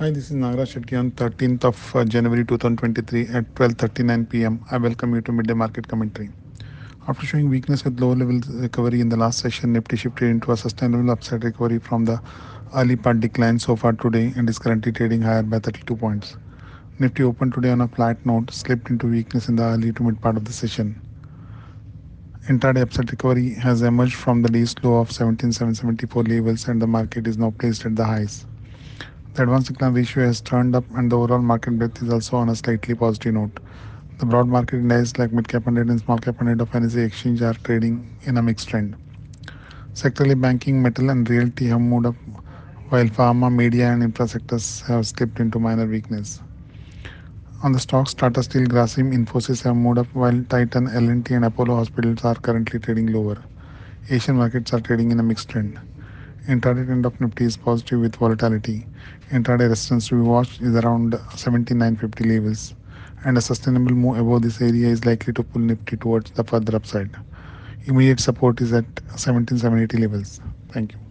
Hi, this is Nagaraj Shetty on 13th of uh, January 2023 at 12:39 p.m. I welcome you to midday market commentary. After showing weakness with low level recovery in the last session, Nifty shifted into a sustainable upside recovery from the early part decline so far today and is currently trading higher by 32 points. Nifty opened today on a flat note, slipped into weakness in the early to mid part of the session. Intraday upside recovery has emerged from the least low of 17774 levels and the market is now placed at the highs. The advance decline ratio has turned up and the overall market breadth is also on a slightly positive note. The broad market indices like mid cap 100 and small cap 100 of NSE exchange are trading in a mixed trend. Sectorally, banking, metal and realty have moved up while pharma, media and infra sectors have slipped into minor weakness. On the stocks, Tata Steel, Grasim, Infosys have moved up while Titan, L&T and Apollo Hospitals are currently trading lower. Asian markets are trading in a mixed trend. Intraday trend of Nifty is positive with volatility. Intraday resistance to be watched is around 7950 levels, and a sustainable move above this area is likely to pull Nifty towards the further upside. Immediate support is at 17780 levels. Thank you.